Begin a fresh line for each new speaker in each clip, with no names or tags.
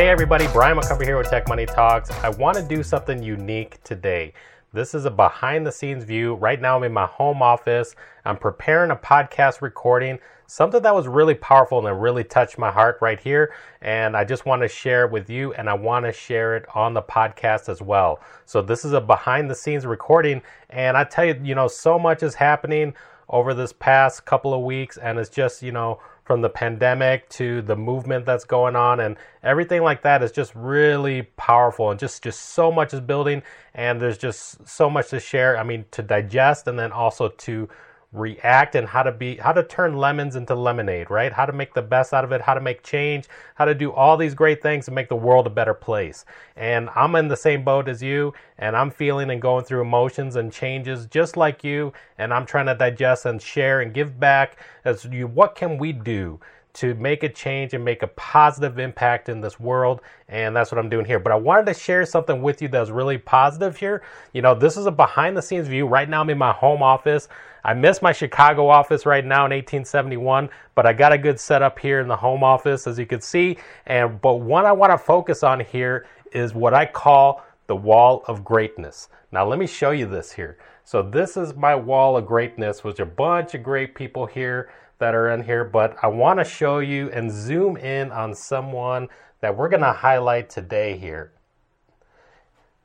Hey everybody, Brian McCover here with Tech Money Talks. I want to do something unique today. This is a behind the scenes view. Right now I'm in my home office. I'm preparing a podcast recording, something that was really powerful and that really touched my heart right here. And I just want to share it with you and I want to share it on the podcast as well. So this is a behind the scenes recording. And I tell you, you know, so much is happening over this past couple of weeks and it's just, you know, from the pandemic to the movement that's going on and everything like that is just really powerful and just just so much is building and there's just so much to share i mean to digest and then also to react and how to be how to turn lemons into lemonade right? How to make the best out of it how to make change how to do all these great things to make the world a better place. And i'm in the same boat as you and i'm feeling and going through emotions and changes just like you and i'm trying to digest and share and give back as you what can we do to make a change and make a positive impact in this world. And that's what I'm doing here. But I wanted to share something with you that was really positive here. You know, this is a behind the scenes view. Right now, I'm in my home office. I miss my Chicago office right now in 1871, but I got a good setup here in the home office, as you can see. And but what I want to focus on here is what I call the wall of greatness. Now, let me show you this here. So, this is my wall of greatness, which a bunch of great people here that are in here, but I want to show you and zoom in on someone that we're going to highlight today here.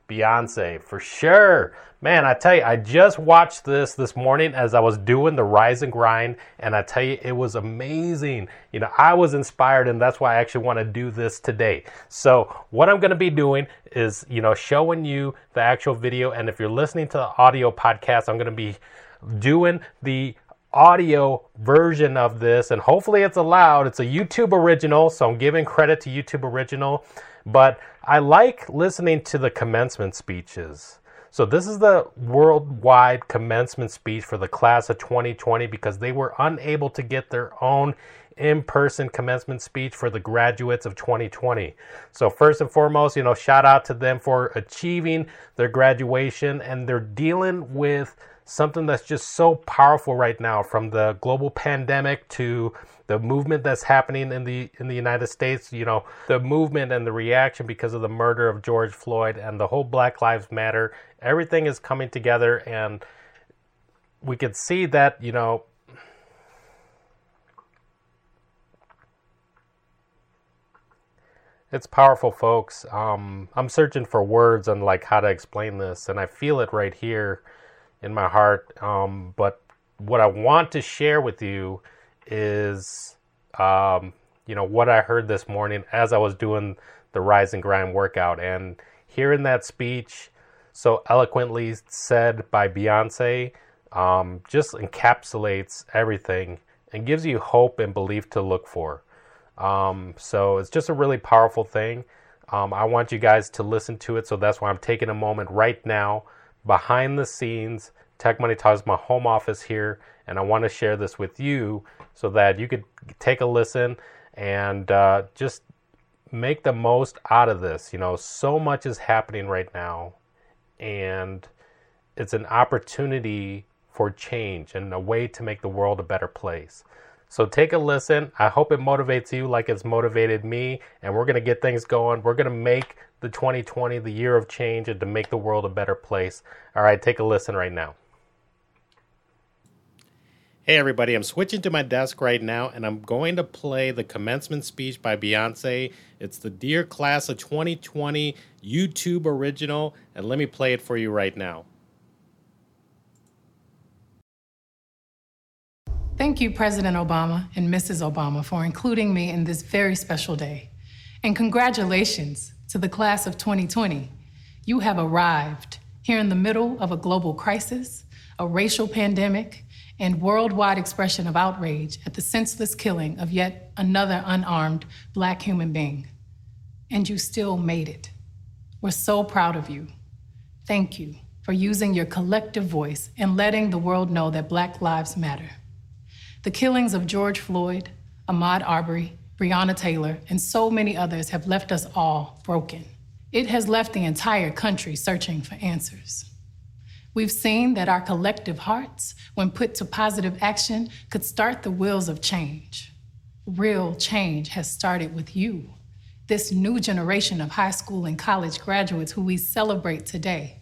Beyonce, for sure. Man, I tell you, I just watched this this morning as I was doing the rise and grind, and I tell you, it was amazing. You know, I was inspired, and that's why I actually want to do this today. So, what I'm going to be doing is, you know, showing you the actual video, and if you're listening to the audio podcast, I'm going to be doing the audio version of this, and hopefully it's allowed. It's a YouTube original, so I'm giving credit to YouTube original. But I like listening to the commencement speeches. So this is the worldwide commencement speech for the class of 2020 because they were unable to get their own in-person commencement speech for the graduates of 2020. So first and foremost, you know, shout out to them for achieving their graduation and they're dealing with something that's just so powerful right now from the global pandemic to the movement that's happening in the in the United States, you know, the movement and the reaction because of the murder of George Floyd and the whole Black Lives Matter, everything is coming together and we could see that, you know, it's powerful folks. Um, i'm searching for words on like how to explain this and i feel it right here in my heart. Um, but what I want to share with you is, um, you know, what I heard this morning as I was doing the Rise and Grind workout. And hearing that speech so eloquently said by Beyonce um, just encapsulates everything and gives you hope and belief to look for. Um, so it's just a really powerful thing. Um, I want you guys to listen to it. So that's why I'm taking a moment right now behind the scenes. Tech Money my home office here, and I want to share this with you so that you could take a listen and uh, just make the most out of this. You know, so much is happening right now, and it's an opportunity for change and a way to make the world a better place. So take a listen. I hope it motivates you like it's motivated me, and we're going to get things going. We're going to make the 2020 the year of change and to make the world a better place. All right, take a listen right now. Hey, everybody, I'm switching to my desk right now and I'm going to play the commencement speech by Beyonce. It's the Dear Class of 2020 YouTube original, and let me play it for you right now.
Thank you, President Obama and Mrs. Obama, for including me in this very special day. And congratulations to the class of 2020. You have arrived here in the middle of a global crisis, a racial pandemic, and worldwide expression of outrage at the senseless killing of yet another unarmed black human being. And you still made it. We're so proud of you. Thank you for using your collective voice and letting the world know that Black lives matter. The killings of George Floyd, Ahmaud Arbery, Breonna Taylor, and so many others have left us all broken. It has left the entire country searching for answers. We've seen that our collective hearts, when put to positive action, could start the wheels of change. Real change has started with you this new generation of high school and college graduates who we celebrate today.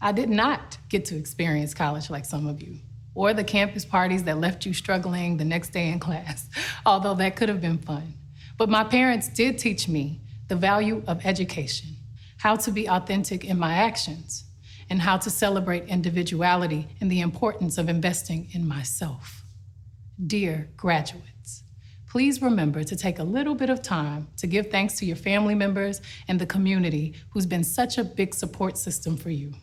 I did not get to experience college like some of you, or the campus parties that left you struggling the next day in class, although that could have been fun. But my parents did teach me the value of education, how to be authentic in my actions, and how to celebrate individuality and the importance of investing in myself. Dear graduates, please remember to take a little bit of time to give thanks to your family members and the community who's been such a big support system for you.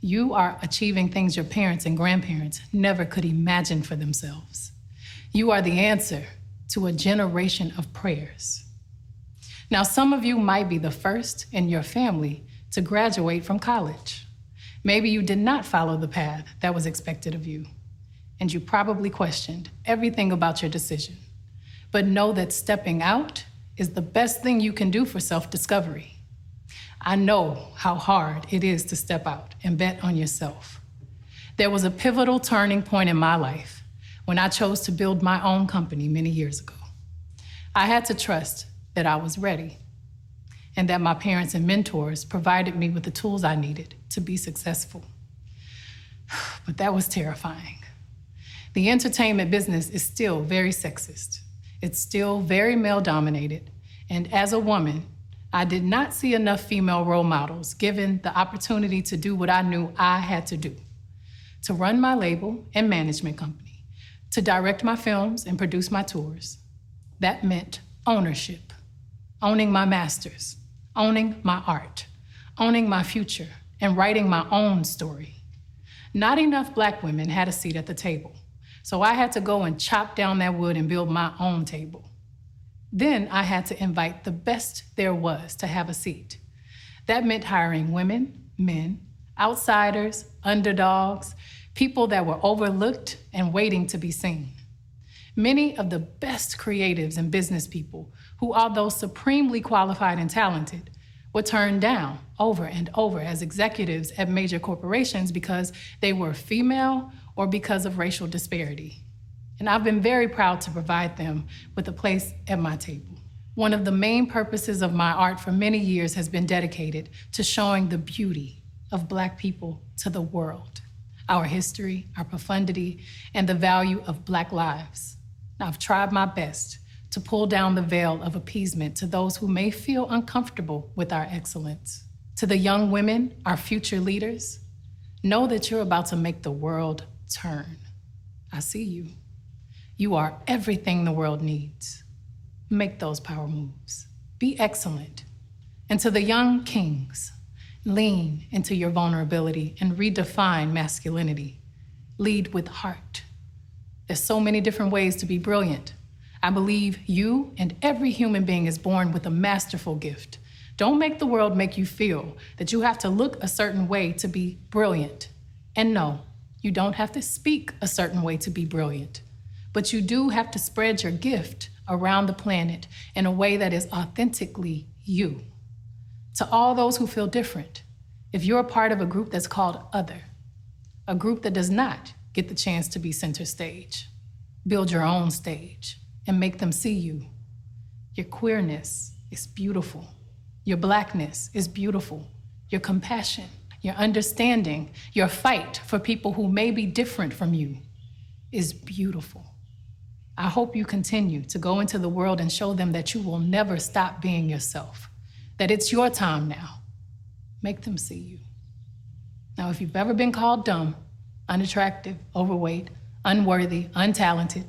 You are achieving things your parents and grandparents never could imagine for themselves. You are the answer to a generation of prayers. Now, some of you might be the first in your family to graduate from college. Maybe you did not follow the path that was expected of you, and you probably questioned everything about your decision. But know that stepping out is the best thing you can do for self discovery. I know how hard it is to step out and bet on yourself. There was a pivotal turning point in my life when I chose to build my own company many years ago. I had to trust that I was ready and that my parents and mentors provided me with the tools I needed to be successful. But that was terrifying. The entertainment business is still very sexist. It's still very male dominated. And as a woman, I did not see enough female role models given the opportunity to do what I knew I had to do to run my label and management company, to direct my films and produce my tours. That meant ownership owning my masters, owning my art, owning my future, and writing my own story. Not enough black women had a seat at the table, so I had to go and chop down that wood and build my own table. Then I had to invite the best there was to have a seat. That meant hiring women, men, outsiders, underdogs, people that were overlooked and waiting to be seen. Many of the best creatives and business people who, although supremely qualified and talented, were turned down over and over as executives at major corporations because they were female or because of racial disparity. And I've been very proud to provide them with a place at my table. One of the main purposes of my art for many years has been dedicated to showing the beauty of Black people to the world, our history, our profundity, and the value of Black lives. I've tried my best to pull down the veil of appeasement to those who may feel uncomfortable with our excellence. To the young women, our future leaders, know that you're about to make the world turn. I see you. You are everything the world needs. Make those power moves. Be excellent. And to the young kings, lean into your vulnerability and redefine masculinity. Lead with heart. There's so many different ways to be brilliant. I believe you and every human being is born with a masterful gift. Don't make the world make you feel that you have to look a certain way to be brilliant. And no, you don't have to speak a certain way to be brilliant. But you do have to spread your gift around the planet in a way that is authentically you. To all those who feel different, if you're a part of a group that's called other, a group that does not get the chance to be center stage, build your own stage and make them see you. Your queerness is beautiful. Your blackness is beautiful. Your compassion, your understanding, your fight for people who may be different from you is beautiful. I hope you continue to go into the world and show them that you will never stop being yourself, that it's your time now. Make them see you. Now, if you've ever been called dumb, unattractive, overweight, unworthy, untalented,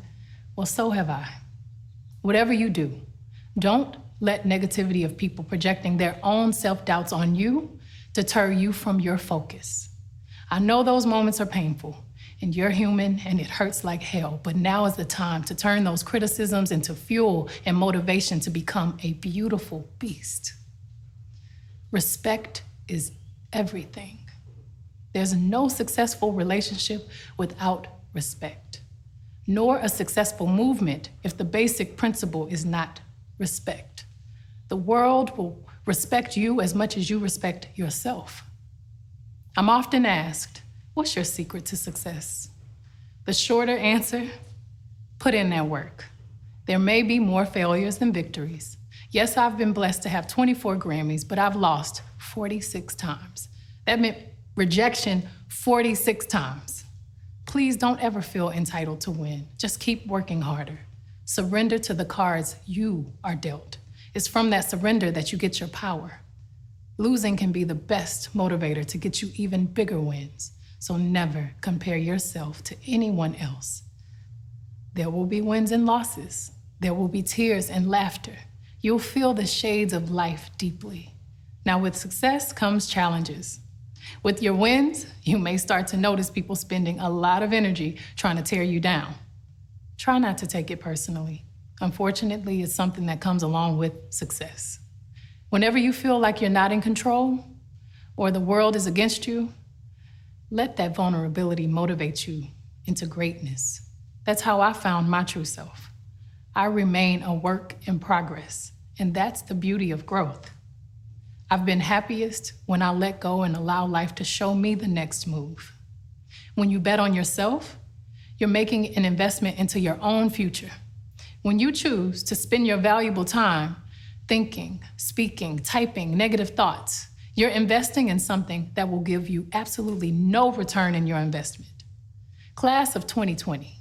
well, so have I. Whatever you do, don't let negativity of people projecting their own self doubts on you deter you from your focus. I know those moments are painful, and you're human and it hurts like hell, but now is the time to turn those criticisms into fuel and motivation to become a beautiful beast. Respect is everything. There's no successful relationship without respect nor a successful movement if the basic principle is not respect. The world will respect you as much as you respect yourself. I'm often asked, What's your secret to success? The shorter answer put in that work. There may be more failures than victories. Yes, I've been blessed to have 24 Grammys, but I've lost 46 times. That meant rejection 46 times. Please don't ever feel entitled to win. Just keep working harder. Surrender to the cards you are dealt. It's from that surrender that you get your power. Losing can be the best motivator to get you even bigger wins. So never compare yourself to anyone else. There will be wins and losses. There will be tears and laughter. You'll feel the shades of life deeply. Now, with success comes challenges. With your wins, you may start to notice people spending a lot of energy trying to tear you down. Try not to take it personally. Unfortunately, it's something that comes along with success. Whenever you feel like you're not in control or the world is against you, let that vulnerability motivate you into greatness. That's how I found my true self. I remain a work in progress, and that's the beauty of growth. I've been happiest when I let go and allow life to show me the next move. When you bet on yourself, you're making an investment into your own future. When you choose to spend your valuable time thinking, speaking, typing negative thoughts, you're investing in something that will give you absolutely no return in your investment. Class of 2020,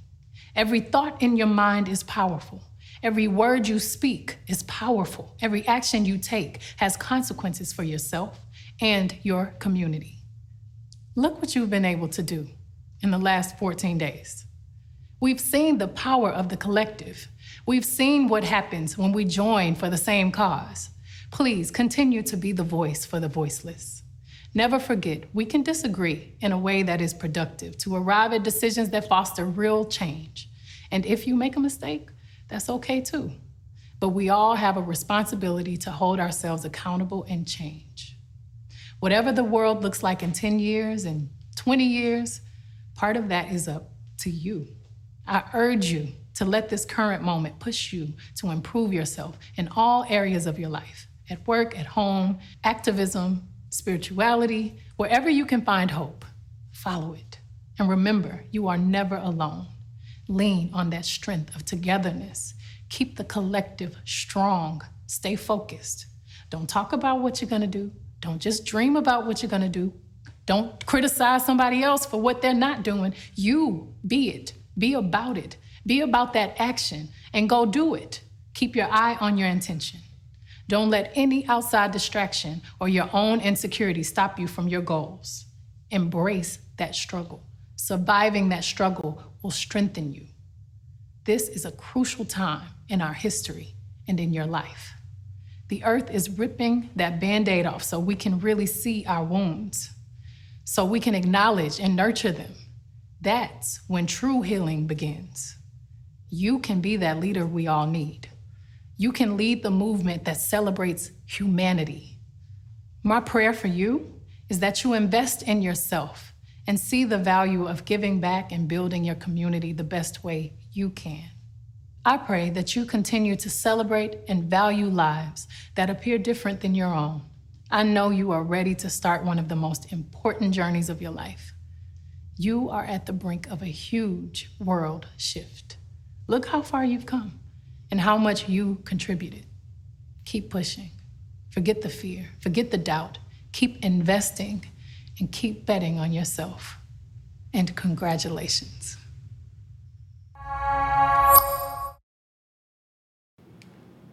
every thought in your mind is powerful. Every word you speak is powerful. Every action you take has consequences for yourself and your community. Look what you've been able to do in the last 14 days. We've seen the power of the collective. We've seen what happens when we join for the same cause. Please continue to be the voice for the voiceless. Never forget, we can disagree in a way that is productive to arrive at decisions that foster real change. And if you make a mistake, that's okay too. But we all have a responsibility to hold ourselves accountable and change. Whatever the world looks like in 10 years and 20 years, part of that is up to you. I urge you to let this current moment push you to improve yourself in all areas of your life at work, at home, activism, spirituality, wherever you can find hope. Follow it. And remember, you are never alone. Lean on that strength of togetherness. Keep the collective strong. Stay focused. Don't talk about what you're going to do. Don't just dream about what you're going to do. Don't criticize somebody else for what they're not doing. You be it. Be about it. Be about that action and go do it. Keep your eye on your intention. Don't let any outside distraction or your own insecurity stop you from your goals. Embrace that struggle. Surviving that struggle will strengthen you. This is a crucial time in our history and in your life. The earth is ripping that band aid off so we can really see our wounds, so we can acknowledge and nurture them. That's when true healing begins. You can be that leader we all need. You can lead the movement that celebrates humanity. My prayer for you is that you invest in yourself and see the value of giving back and building your community the best way you can. I pray that you continue to celebrate and value lives that appear different than your own. I know you are ready to start one of the most important journeys of your life. You are at the brink of a huge world shift. Look how far you've come and how much you contributed. Keep pushing. Forget the fear, forget the doubt. Keep investing and keep betting on yourself. And congratulations.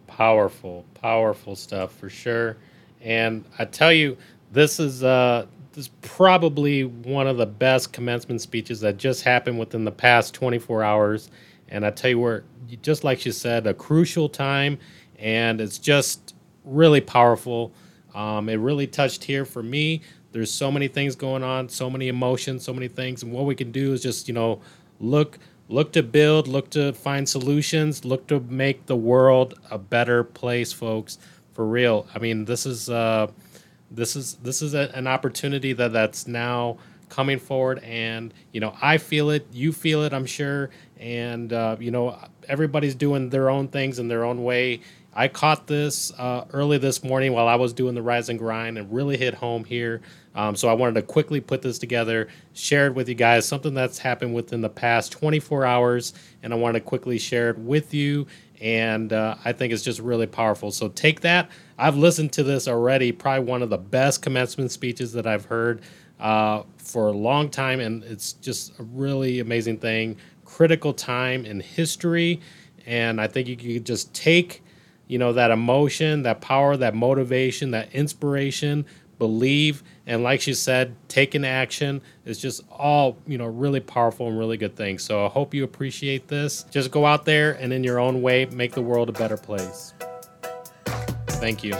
Powerful, powerful stuff for sure. And I tell you, this is uh, this is probably one of the best commencement speeches that just happened within the past 24 hours. And I tell you, where just like she said, a crucial time, and it's just really powerful. Um, it really touched here for me. There's so many things going on, so many emotions, so many things, and what we can do is just you know look look to build, look to find solutions, look to make the world a better place, folks. For real. I mean, this is uh, this is this is a, an opportunity that that's now coming forward, and you know I feel it, you feel it, I'm sure, and uh, you know everybody's doing their own things in their own way I caught this uh, early this morning while I was doing the rise and grind and really hit home here. Um, so I wanted to quickly put this together, share it with you guys, something that's happened within the past 24 hours, and I wanted to quickly share it with you. and uh, I think it's just really powerful. So take that. I've listened to this already, probably one of the best commencement speeches that I've heard uh, for a long time, and it's just a really amazing thing. Critical time in history, and I think you could just take, you know, that emotion, that power, that motivation, that inspiration, believe, and like she said, taking action is just all, you know, really powerful and really good things. So I hope you appreciate this. Just go out there and in your own way, make the world a better place. Thank you.